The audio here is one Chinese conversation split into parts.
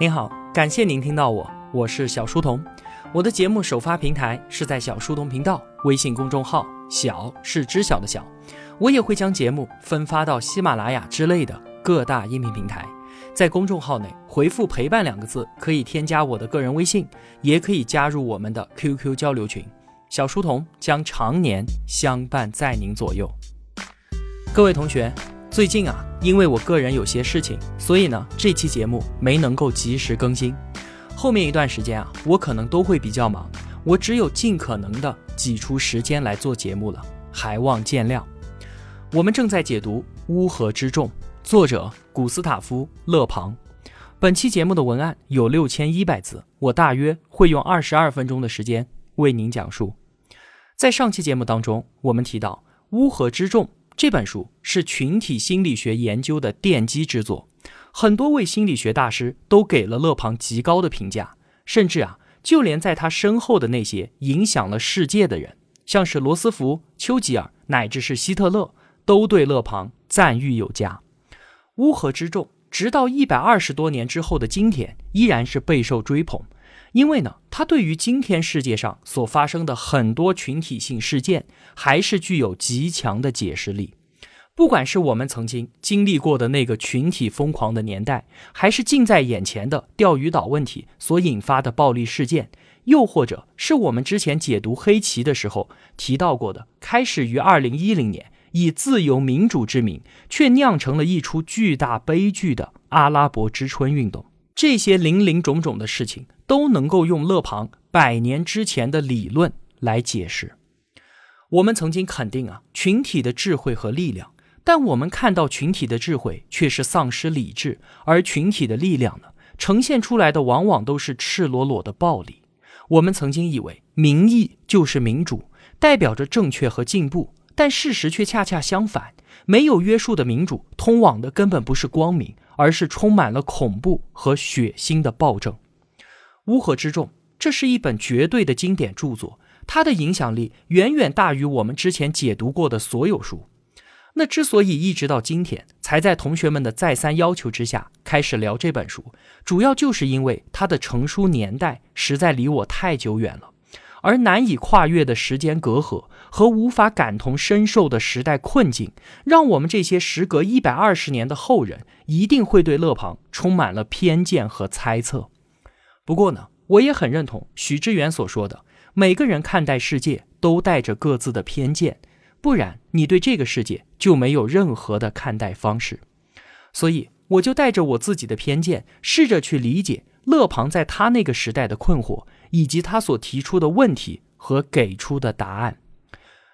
您好，感谢您听到我，我是小书童。我的节目首发平台是在小书童频道微信公众号，小是知晓的小。我也会将节目分发到喜马拉雅之类的各大音频平台。在公众号内回复“陪伴”两个字，可以添加我的个人微信，也可以加入我们的 QQ 交流群。小书童将常年相伴在您左右。各位同学。最近啊，因为我个人有些事情，所以呢，这期节目没能够及时更新。后面一段时间啊，我可能都会比较忙，我只有尽可能的挤出时间来做节目了，还望见谅。我们正在解读《乌合之众》，作者古斯塔夫·勒庞。本期节目的文案有六千一百字，我大约会用二十二分钟的时间为您讲述。在上期节目当中，我们提到《乌合之众》。这本书是群体心理学研究的奠基之作，很多位心理学大师都给了勒庞极高的评价，甚至啊，就连在他身后的那些影响了世界的人，像是罗斯福、丘吉尔，乃至是希特勒，都对勒庞赞誉有加。乌合之众，直到一百二十多年之后的今天，依然是备受追捧。因为呢，它对于今天世界上所发生的很多群体性事件，还是具有极强的解释力。不管是我们曾经经历过的那个群体疯狂的年代，还是近在眼前的钓鱼岛问题所引发的暴力事件，又或者是我们之前解读黑棋的时候提到过的，开始于二零一零年以自由民主之名，却酿成了一出巨大悲剧的阿拉伯之春运动。这些林林种种的事情都能够用勒庞百年之前的理论来解释。我们曾经肯定啊群体的智慧和力量，但我们看到群体的智慧却是丧失理智，而群体的力量呢，呈现出来的往往都是赤裸裸的暴力。我们曾经以为民意就是民主，代表着正确和进步，但事实却恰恰相反。没有约束的民主，通往的根本不是光明。而是充满了恐怖和血腥的暴政。乌合之众，这是一本绝对的经典著作，它的影响力远远大于我们之前解读过的所有书。那之所以一直到今天才在同学们的再三要求之下开始聊这本书，主要就是因为它的成书年代实在离我太久远了。而难以跨越的时间隔阂和无法感同身受的时代困境，让我们这些时隔一百二十年的后人一定会对勒庞充满了偏见和猜测。不过呢，我也很认同许知远所说的：每个人看待世界都带着各自的偏见，不然你对这个世界就没有任何的看待方式。所以，我就带着我自己的偏见，试着去理解勒庞在他那个时代的困惑。以及他所提出的问题和给出的答案，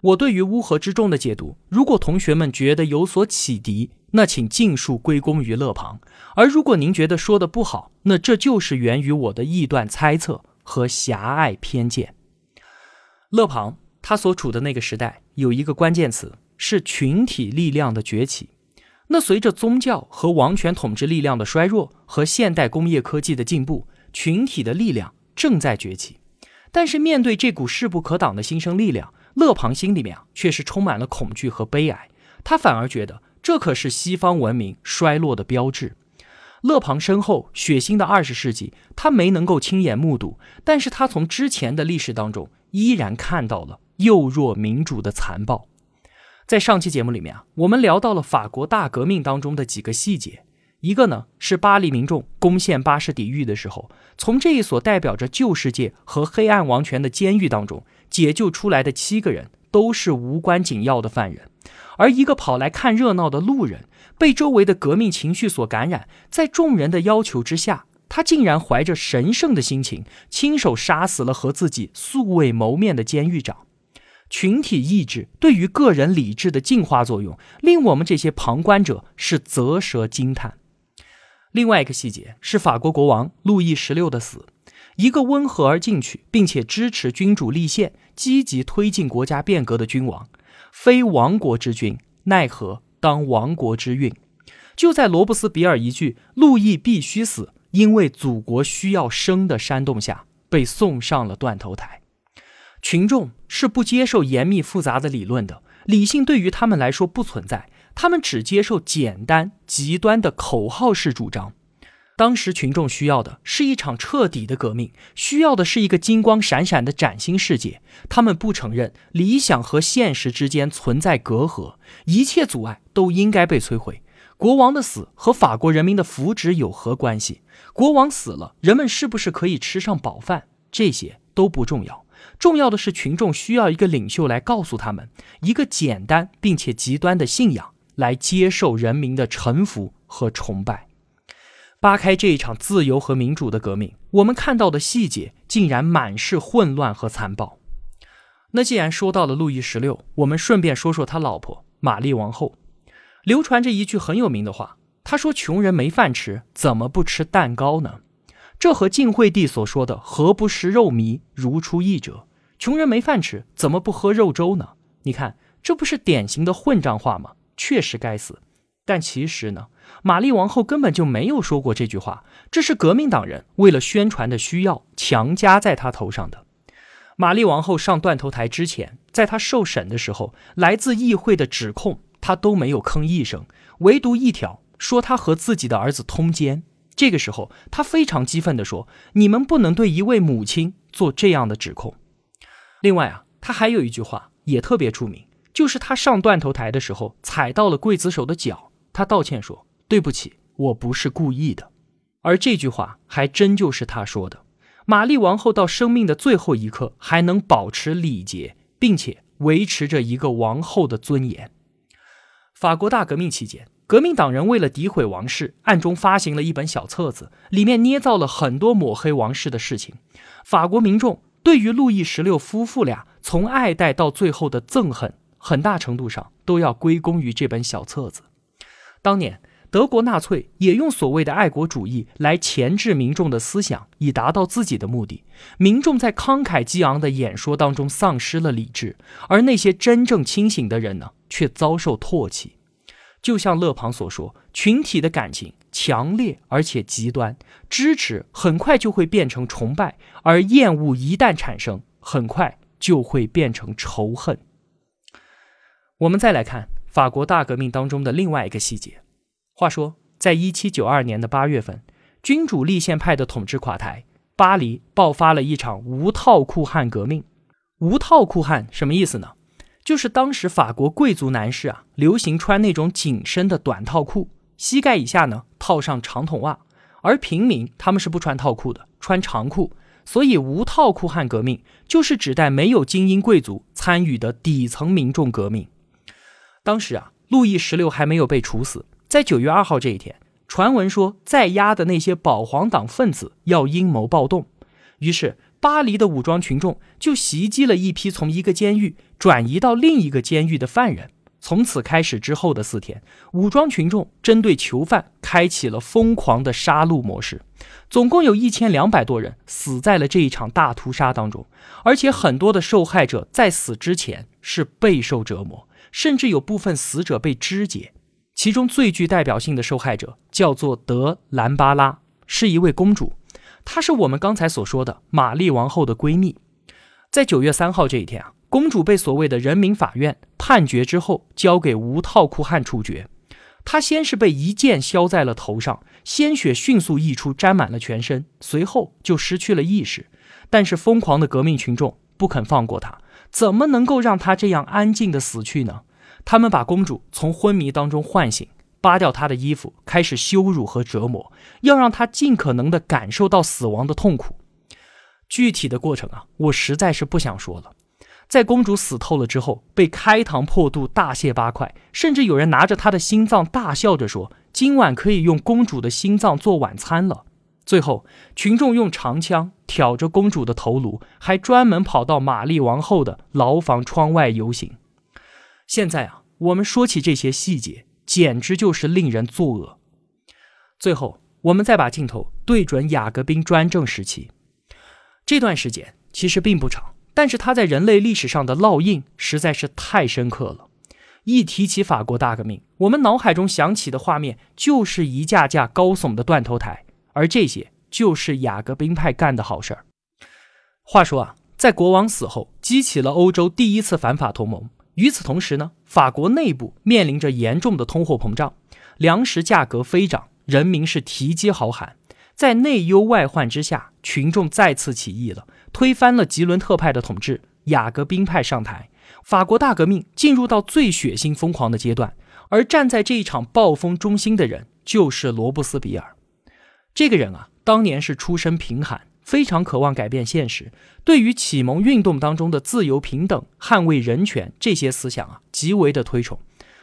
我对于乌合之众的解读，如果同学们觉得有所启迪，那请尽数归功于勒庞；而如果您觉得说的不好，那这就是源于我的臆断、猜测和狭隘偏见。勒庞他所处的那个时代有一个关键词是群体力量的崛起，那随着宗教和王权统治力量的衰弱和现代工业科技的进步，群体的力量。正在崛起，但是面对这股势不可挡的新生力量，勒庞心里面啊却是充满了恐惧和悲哀。他反而觉得这可是西方文明衰落的标志。勒庞身后血腥的二十世纪，他没能够亲眼目睹，但是他从之前的历史当中依然看到了幼弱民主的残暴。在上期节目里面啊，我们聊到了法国大革命当中的几个细节。一个呢是巴黎民众攻陷巴士底狱的时候，从这一所代表着旧世界和黑暗王权的监狱当中解救出来的七个人都是无关紧要的犯人，而一个跑来看热闹的路人被周围的革命情绪所感染，在众人的要求之下，他竟然怀着神圣的心情亲手杀死了和自己素未谋面的监狱长。群体意志对于个人理智的净化作用，令我们这些旁观者是啧舌惊叹。另外一个细节是法国国王路易十六的死，一个温和而进取，并且支持君主立宪、积极推进国家变革的君王，非亡国之君，奈何当亡国之运？就在罗伯斯比尔一句“路易必须死，因为祖国需要生”的煽动下，被送上了断头台。群众是不接受严密复杂的理论的，理性对于他们来说不存在。他们只接受简单极端的口号式主张。当时群众需要的是一场彻底的革命，需要的是一个金光闪闪的崭新世界。他们不承认理想和现实之间存在隔阂，一切阻碍都应该被摧毁。国王的死和法国人民的福祉有何关系？国王死了，人们是不是可以吃上饱饭？这些都不重要，重要的是群众需要一个领袖来告诉他们一个简单并且极端的信仰，来接受人民的臣服和崇拜。扒开这一场自由和民主的革命，我们看到的细节竟然满是混乱和残暴。那既然说到了路易十六，我们顺便说说他老婆玛丽王后。流传着一句很有名的话，他说：“穷人没饭吃，怎么不吃蛋糕呢？”这和晋惠帝所说的“何不食肉糜”如出一辙。穷人没饭吃，怎么不喝肉粥呢？你看，这不是典型的混账话吗？确实该死。但其实呢，玛丽王后根本就没有说过这句话，这是革命党人为了宣传的需要强加在她头上的。玛丽王后上断头台之前，在她受审的时候，来自议会的指控她都没有吭一声，唯独一条说她和自己的儿子通奸。这个时候，她非常激愤地说：“你们不能对一位母亲做这样的指控。”另外啊，她还有一句话也特别出名，就是他上断头台的时候踩到了刽子手的脚。他道歉说：“对不起，我不是故意的。”而这句话还真就是他说的。玛丽王后到生命的最后一刻还能保持礼节，并且维持着一个王后的尊严。法国大革命期间，革命党人为了诋毁王室，暗中发行了一本小册子，里面捏造了很多抹黑王室的事情。法国民众对于路易十六夫妇俩从爱戴到最后的憎恨，很大程度上都要归功于这本小册子。当年，德国纳粹也用所谓的爱国主义来钳制民众的思想，以达到自己的目的。民众在慷慨激昂的演说当中丧失了理智，而那些真正清醒的人呢，却遭受唾弃。就像勒庞所说，群体的感情强烈而且极端，支持很快就会变成崇拜，而厌恶一旦产生，很快就会变成仇恨。我们再来看。法国大革命当中的另外一个细节，话说，在一七九二年的八月份，君主立宪派的统治垮台，巴黎爆发了一场无套裤汉革命。无套裤汉什么意思呢？就是当时法国贵族男士啊，流行穿那种紧身的短套裤，膝盖以下呢套上长筒袜，而平民他们是不穿套裤的，穿长裤。所以，无套裤汉革命就是指代没有精英贵族参与的底层民众革命。当时啊，路易十六还没有被处死。在九月二号这一天，传闻说在押的那些保皇党分子要阴谋暴动，于是巴黎的武装群众就袭击了一批从一个监狱转移到另一个监狱的犯人。从此开始之后的四天，武装群众针对囚犯开启了疯狂的杀戮模式，总共有一千两百多人死在了这一场大屠杀当中，而且很多的受害者在死之前是备受折磨。甚至有部分死者被肢解，其中最具代表性的受害者叫做德兰巴拉，是一位公主，她是我们刚才所说的玛丽王后的闺蜜。在九月三号这一天啊，公主被所谓的人民法院判决之后，交给无套裤汉处决。她先是被一剑削在了头上，鲜血迅速溢出，沾满了全身，随后就失去了意识。但是疯狂的革命群众不肯放过她。怎么能够让她这样安静的死去呢？他们把公主从昏迷当中唤醒，扒掉她的衣服，开始羞辱和折磨，要让她尽可能的感受到死亡的痛苦。具体的过程啊，我实在是不想说了。在公主死透了之后，被开膛破肚、大卸八块，甚至有人拿着她的心脏大笑着说：“今晚可以用公主的心脏做晚餐了。”最后，群众用长枪挑着公主的头颅，还专门跑到玛丽王后的牢房窗外游行。现在啊，我们说起这些细节，简直就是令人作恶。最后，我们再把镜头对准雅各宾专政时期，这段时间其实并不长，但是它在人类历史上的烙印实在是太深刻了。一提起法国大革命，我们脑海中想起的画面就是一架架高耸的断头台。而这些就是雅各宾派干的好事儿。话说啊，在国王死后，激起了欧洲第一次反法同盟。与此同时呢，法国内部面临着严重的通货膨胀，粮食价格飞涨，人民是啼饥嚎喊，在内忧外患之下，群众再次起义了，推翻了吉伦特派的统治，雅各宾派上台，法国大革命进入到最血腥疯狂的阶段。而站在这一场暴风中心的人，就是罗布斯比尔。这个人啊，当年是出身贫寒，非常渴望改变现实，对于启蒙运动当中的自由、平等、捍卫人权这些思想啊，极为的推崇。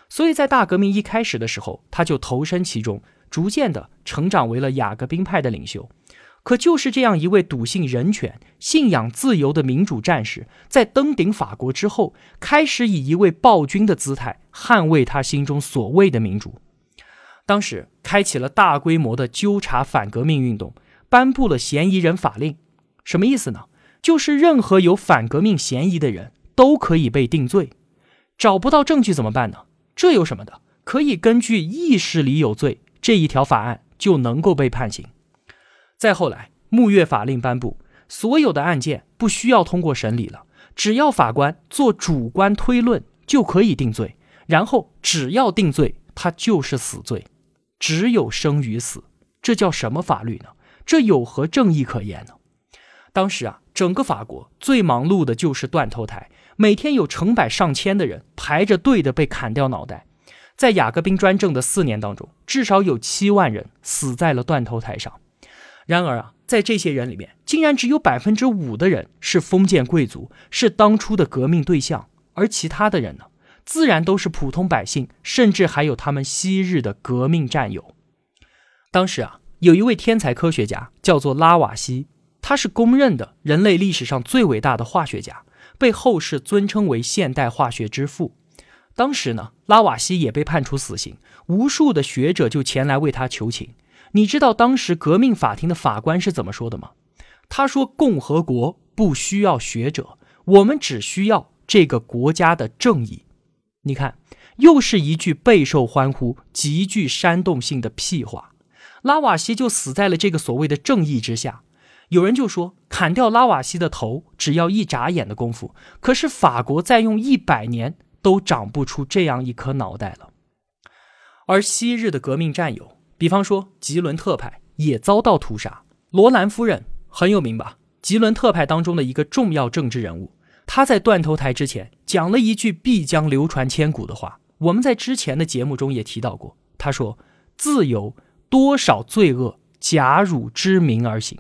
所以在大革命一开始的时候，他就投身其中，逐渐的成长为了雅各宾派的领袖。可就是这样一位笃信人权、信仰自由的民主战士，在登顶法国之后，开始以一位暴君的姿态捍卫他心中所谓的民主。当时开启了大规模的纠察反革命运动，颁布了嫌疑人法令。什么意思呢？就是任何有反革命嫌疑的人都可以被定罪。找不到证据怎么办呢？这有什么的？可以根据意识里有罪这一条法案就能够被判刑。再后来，木月法令颁布，所有的案件不需要通过审理了，只要法官做主观推论就可以定罪。然后只要定罪，他就是死罪，只有生与死。这叫什么法律呢？这有何正义可言呢？当时啊，整个法国最忙碌的就是断头台，每天有成百上千的人排着队的被砍掉脑袋。在雅各宾专政的四年当中，至少有七万人死在了断头台上。然而啊，在这些人里面，竟然只有百分之五的人是封建贵族，是当初的革命对象，而其他的人呢，自然都是普通百姓，甚至还有他们昔日的革命战友。当时啊，有一位天才科学家叫做拉瓦锡，他是公认的人类历史上最伟大的化学家，被后世尊称为现代化学之父。当时呢，拉瓦锡也被判处死刑，无数的学者就前来为他求情。你知道当时革命法庭的法官是怎么说的吗？他说：“共和国不需要学者，我们只需要这个国家的正义。”你看，又是一句备受欢呼、极具煽动性的屁话。拉瓦锡就死在了这个所谓的正义之下。有人就说，砍掉拉瓦锡的头只要一眨眼的功夫，可是法国再用一百年都长不出这样一颗脑袋了。而昔日的革命战友。比方说，吉伦特派也遭到屠杀。罗兰夫人很有名吧？吉伦特派当中的一个重要政治人物。他在断头台之前讲了一句必将流传千古的话。我们在之前的节目中也提到过。他说：“自由多少罪恶假汝之名而行。”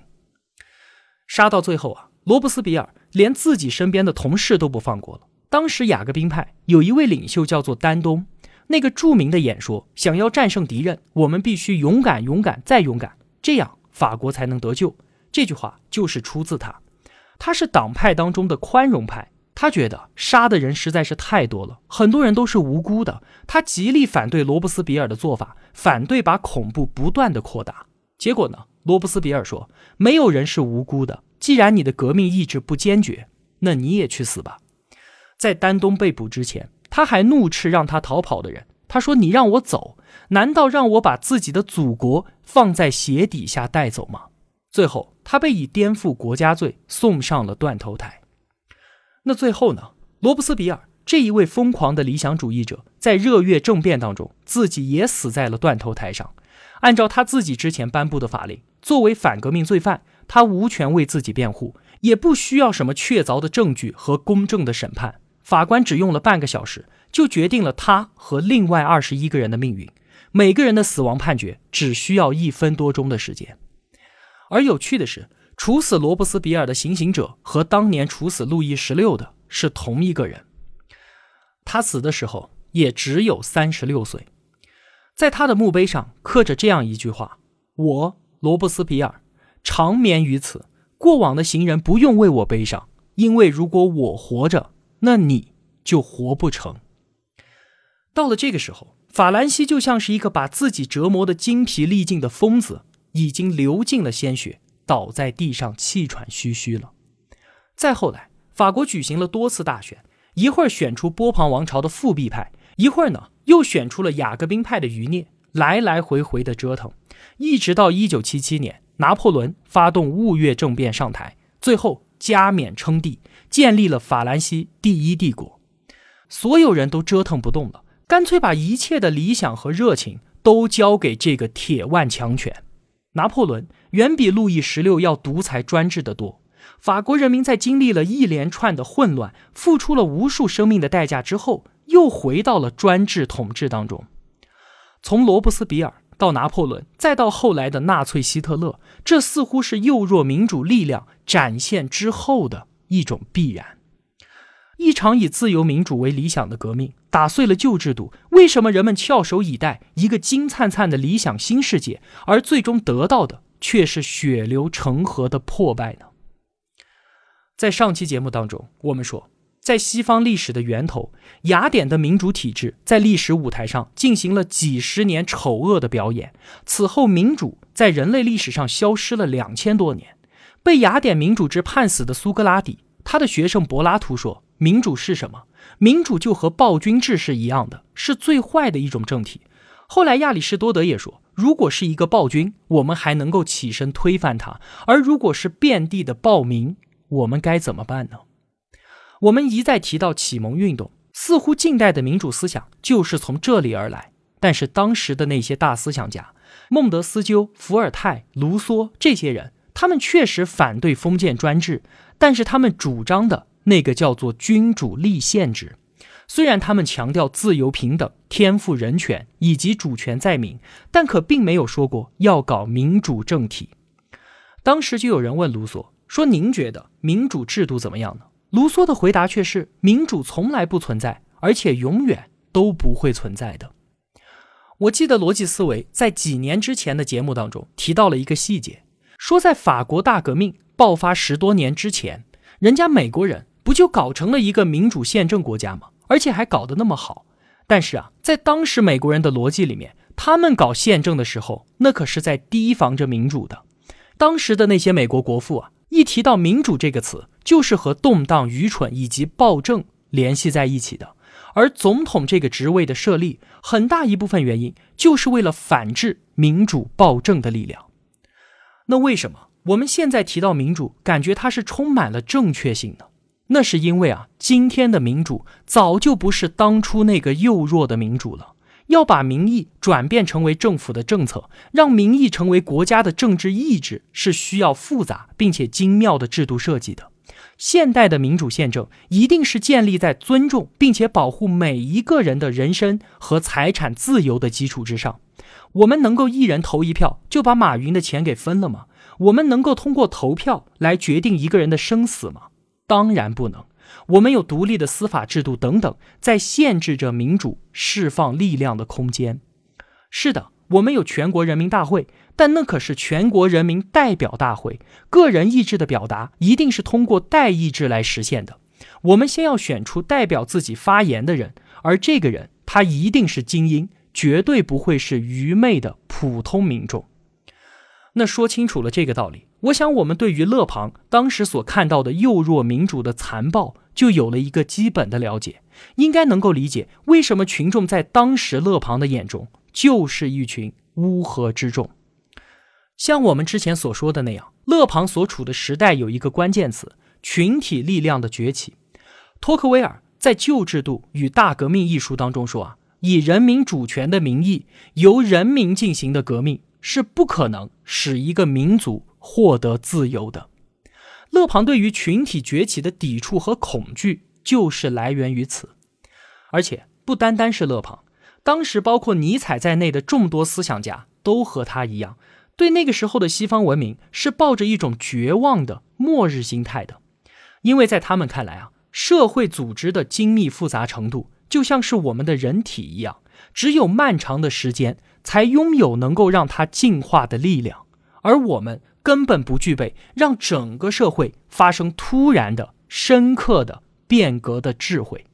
杀到最后啊，罗伯斯比尔连自己身边的同事都不放过了。当时雅各宾派有一位领袖叫做丹东。那个著名的演说：“想要战胜敌人，我们必须勇敢、勇敢再勇敢，这样法国才能得救。”这句话就是出自他。他是党派当中的宽容派，他觉得杀的人实在是太多了，很多人都是无辜的。他极力反对罗伯斯比尔的做法，反对把恐怖不断的扩大。结果呢，罗伯斯比尔说：“没有人是无辜的。既然你的革命意志不坚决，那你也去死吧。”在丹东被捕之前。他还怒斥让他逃跑的人，他说：“你让我走，难道让我把自己的祖国放在鞋底下带走吗？”最后，他被以颠覆国家罪送上了断头台。那最后呢？罗伯斯比尔这一位疯狂的理想主义者，在热月政变当中，自己也死在了断头台上。按照他自己之前颁布的法令，作为反革命罪犯，他无权为自己辩护，也不需要什么确凿的证据和公正的审判。法官只用了半个小时，就决定了他和另外二十一个人的命运。每个人的死亡判决只需要一分多钟的时间。而有趣的是，处死罗伯斯比尔的行刑者和当年处死路易十六的是同一个人。他死的时候也只有三十六岁。在他的墓碑上刻着这样一句话：“我罗伯斯比尔长眠于此，过往的行人不用为我悲伤，因为如果我活着。”那你就活不成。到了这个时候，法兰西就像是一个把自己折磨的精疲力尽的疯子，已经流尽了鲜血，倒在地上气喘吁吁了。再后来，法国举行了多次大选，一会儿选出波旁王朝的复辟派，一会儿呢又选出了雅各宾派的余孽，来来回回的折腾，一直到一九七七年，拿破仑发动雾月政变上台，最后加冕称帝。建立了法兰西第一帝国，所有人都折腾不动了，干脆把一切的理想和热情都交给这个铁腕强权。拿破仑远比路易十六要独裁专制的多。法国人民在经历了一连串的混乱，付出了无数生命的代价之后，又回到了专制统治当中。从罗伯斯比尔到拿破仑，再到后来的纳粹希特勒，这似乎是幼弱民主力量展现之后的一种必然。一场以自由民主为理想的革命，打碎了旧制度。为什么人们翘首以待一个金灿灿的理想新世界，而最终得到的却是血流成河的破败呢？在上期节目当中，我们说，在西方历史的源头，雅典的民主体制在历史舞台上进行了几十年丑恶的表演。此后，民主在人类历史上消失了两千多年。被雅典民主制判死的苏格拉底，他的学生柏拉图说。民主是什么？民主就和暴君制是一样的，是最坏的一种政体。后来亚里士多德也说，如果是一个暴君，我们还能够起身推翻他；而如果是遍地的暴民，我们该怎么办呢？我们一再提到启蒙运动，似乎近代的民主思想就是从这里而来。但是当时的那些大思想家，孟德斯鸠、伏尔泰、卢梭这些人，他们确实反对封建专制，但是他们主张的。那个叫做君主立宪制，虽然他们强调自由平等、天赋人权以及主权在民，但可并没有说过要搞民主政体。当时就有人问卢梭说：“您觉得民主制度怎么样呢？”卢梭的回答却是：“民主从来不存在，而且永远都不会存在的。”我记得逻辑思维在几年之前的节目当中提到了一个细节，说在法国大革命爆发十多年之前，人家美国人。不就搞成了一个民主宪政国家吗？而且还搞得那么好。但是啊，在当时美国人的逻辑里面，他们搞宪政的时候，那可是在提防着民主的。当时的那些美国国父啊，一提到民主这个词，就是和动荡、愚蠢以及暴政联系在一起的。而总统这个职位的设立，很大一部分原因就是为了反制民主暴政的力量。那为什么我们现在提到民主，感觉它是充满了正确性呢？那是因为啊，今天的民主早就不是当初那个幼弱的民主了。要把民意转变成为政府的政策，让民意成为国家的政治意志，是需要复杂并且精妙的制度设计的。现代的民主宪政一定是建立在尊重并且保护每一个人的人身和财产自由的基础之上。我们能够一人投一票就把马云的钱给分了吗？我们能够通过投票来决定一个人的生死吗？当然不能，我们有独立的司法制度等等，在限制着民主释放力量的空间。是的，我们有全国人民大会，但那可是全国人民代表大会，个人意志的表达一定是通过代意志来实现的。我们先要选出代表自己发言的人，而这个人他一定是精英，绝对不会是愚昧的普通民众。那说清楚了这个道理。我想，我们对于勒庞当时所看到的幼弱民主的残暴，就有了一个基本的了解，应该能够理解为什么群众在当时勒庞的眼中就是一群乌合之众。像我们之前所说的那样，勒庞所处的时代有一个关键词：群体力量的崛起。托克维尔在《旧制度与大革命》一书当中说啊，以人民主权的名义由人民进行的革命是不可能使一个民族。获得自由的勒庞对于群体崛起的抵触和恐惧，就是来源于此。而且不单单是勒庞，当时包括尼采在内的众多思想家都和他一样，对那个时候的西方文明是抱着一种绝望的末日心态的。因为在他们看来啊，社会组织的精密复杂程度就像是我们的人体一样，只有漫长的时间才拥有能够让它进化的力量，而我们。根本不具备让整个社会发生突然的、深刻的变革的智慧。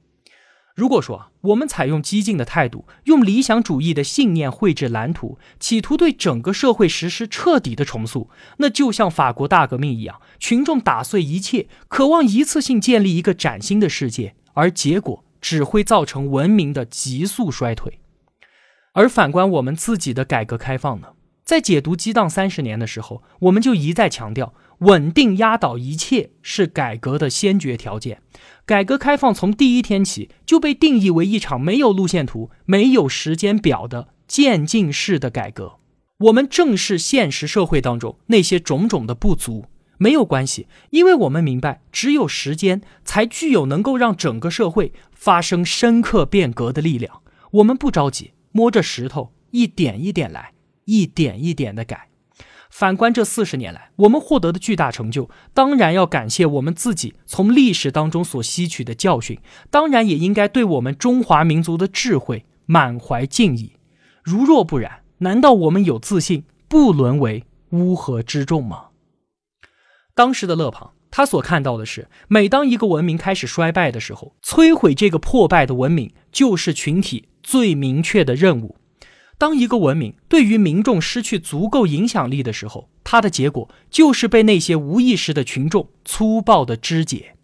如果说啊，我们采用激进的态度，用理想主义的信念绘制蓝图，企图对整个社会实施彻底的重塑，那就像法国大革命一样，群众打碎一切，渴望一次性建立一个崭新的世界，而结果只会造成文明的急速衰退。而反观我们自己的改革开放呢？在解读激荡三十年的时候，我们就一再强调，稳定压倒一切是改革的先决条件。改革开放从第一天起就被定义为一场没有路线图、没有时间表的渐进式的改革。我们正视现实社会当中那些种种的不足，没有关系，因为我们明白，只有时间才具有能够让整个社会发生深刻变革的力量。我们不着急，摸着石头一点一点来，一点一点的改。反观这四十年来，我们获得的巨大成就，当然要感谢我们自己从历史当中所吸取的教训，当然也应该对我们中华民族的智慧满怀敬意。如若不然，难道我们有自信不沦为乌合之众吗？当时的勒庞，他所看到的是，每当一个文明开始衰败的时候，摧毁这个破败的文明，就是群体最明确的任务。当一个文明对于民众失去足够影响力的时候，它的结果就是被那些无意识的群众粗暴的肢解。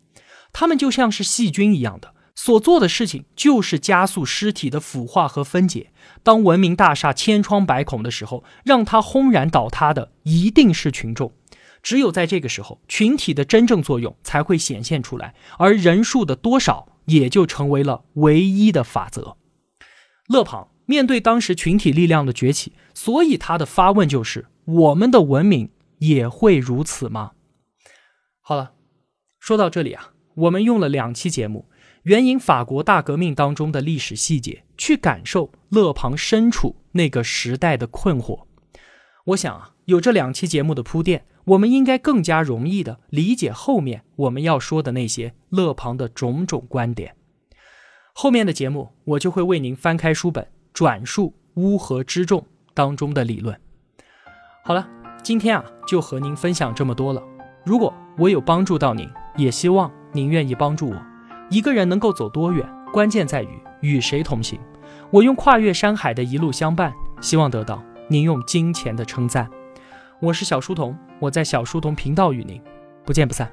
他们就像是细菌一样的，所做的事情就是加速尸体的腐化和分解。当文明大厦千疮百孔的时候，让它轰然倒塌的一定是群众。只有在这个时候，群体的真正作用才会显现出来，而人数的多少也就成为了唯一的法则。勒庞。面对当时群体力量的崛起，所以他的发问就是：我们的文明也会如此吗？好了，说到这里啊，我们用了两期节目，援引法国大革命当中的历史细节，去感受勒庞身处那个时代的困惑。我想啊，有这两期节目的铺垫，我们应该更加容易的理解后面我们要说的那些勒庞的种种观点。后面的节目，我就会为您翻开书本。转述乌合之众当中的理论。好了，今天啊就和您分享这么多了。如果我有帮助到您，也希望您愿意帮助我。一个人能够走多远，关键在于与谁同行。我用跨越山海的一路相伴，希望得到您用金钱的称赞。我是小书童，我在小书童频道与您不见不散。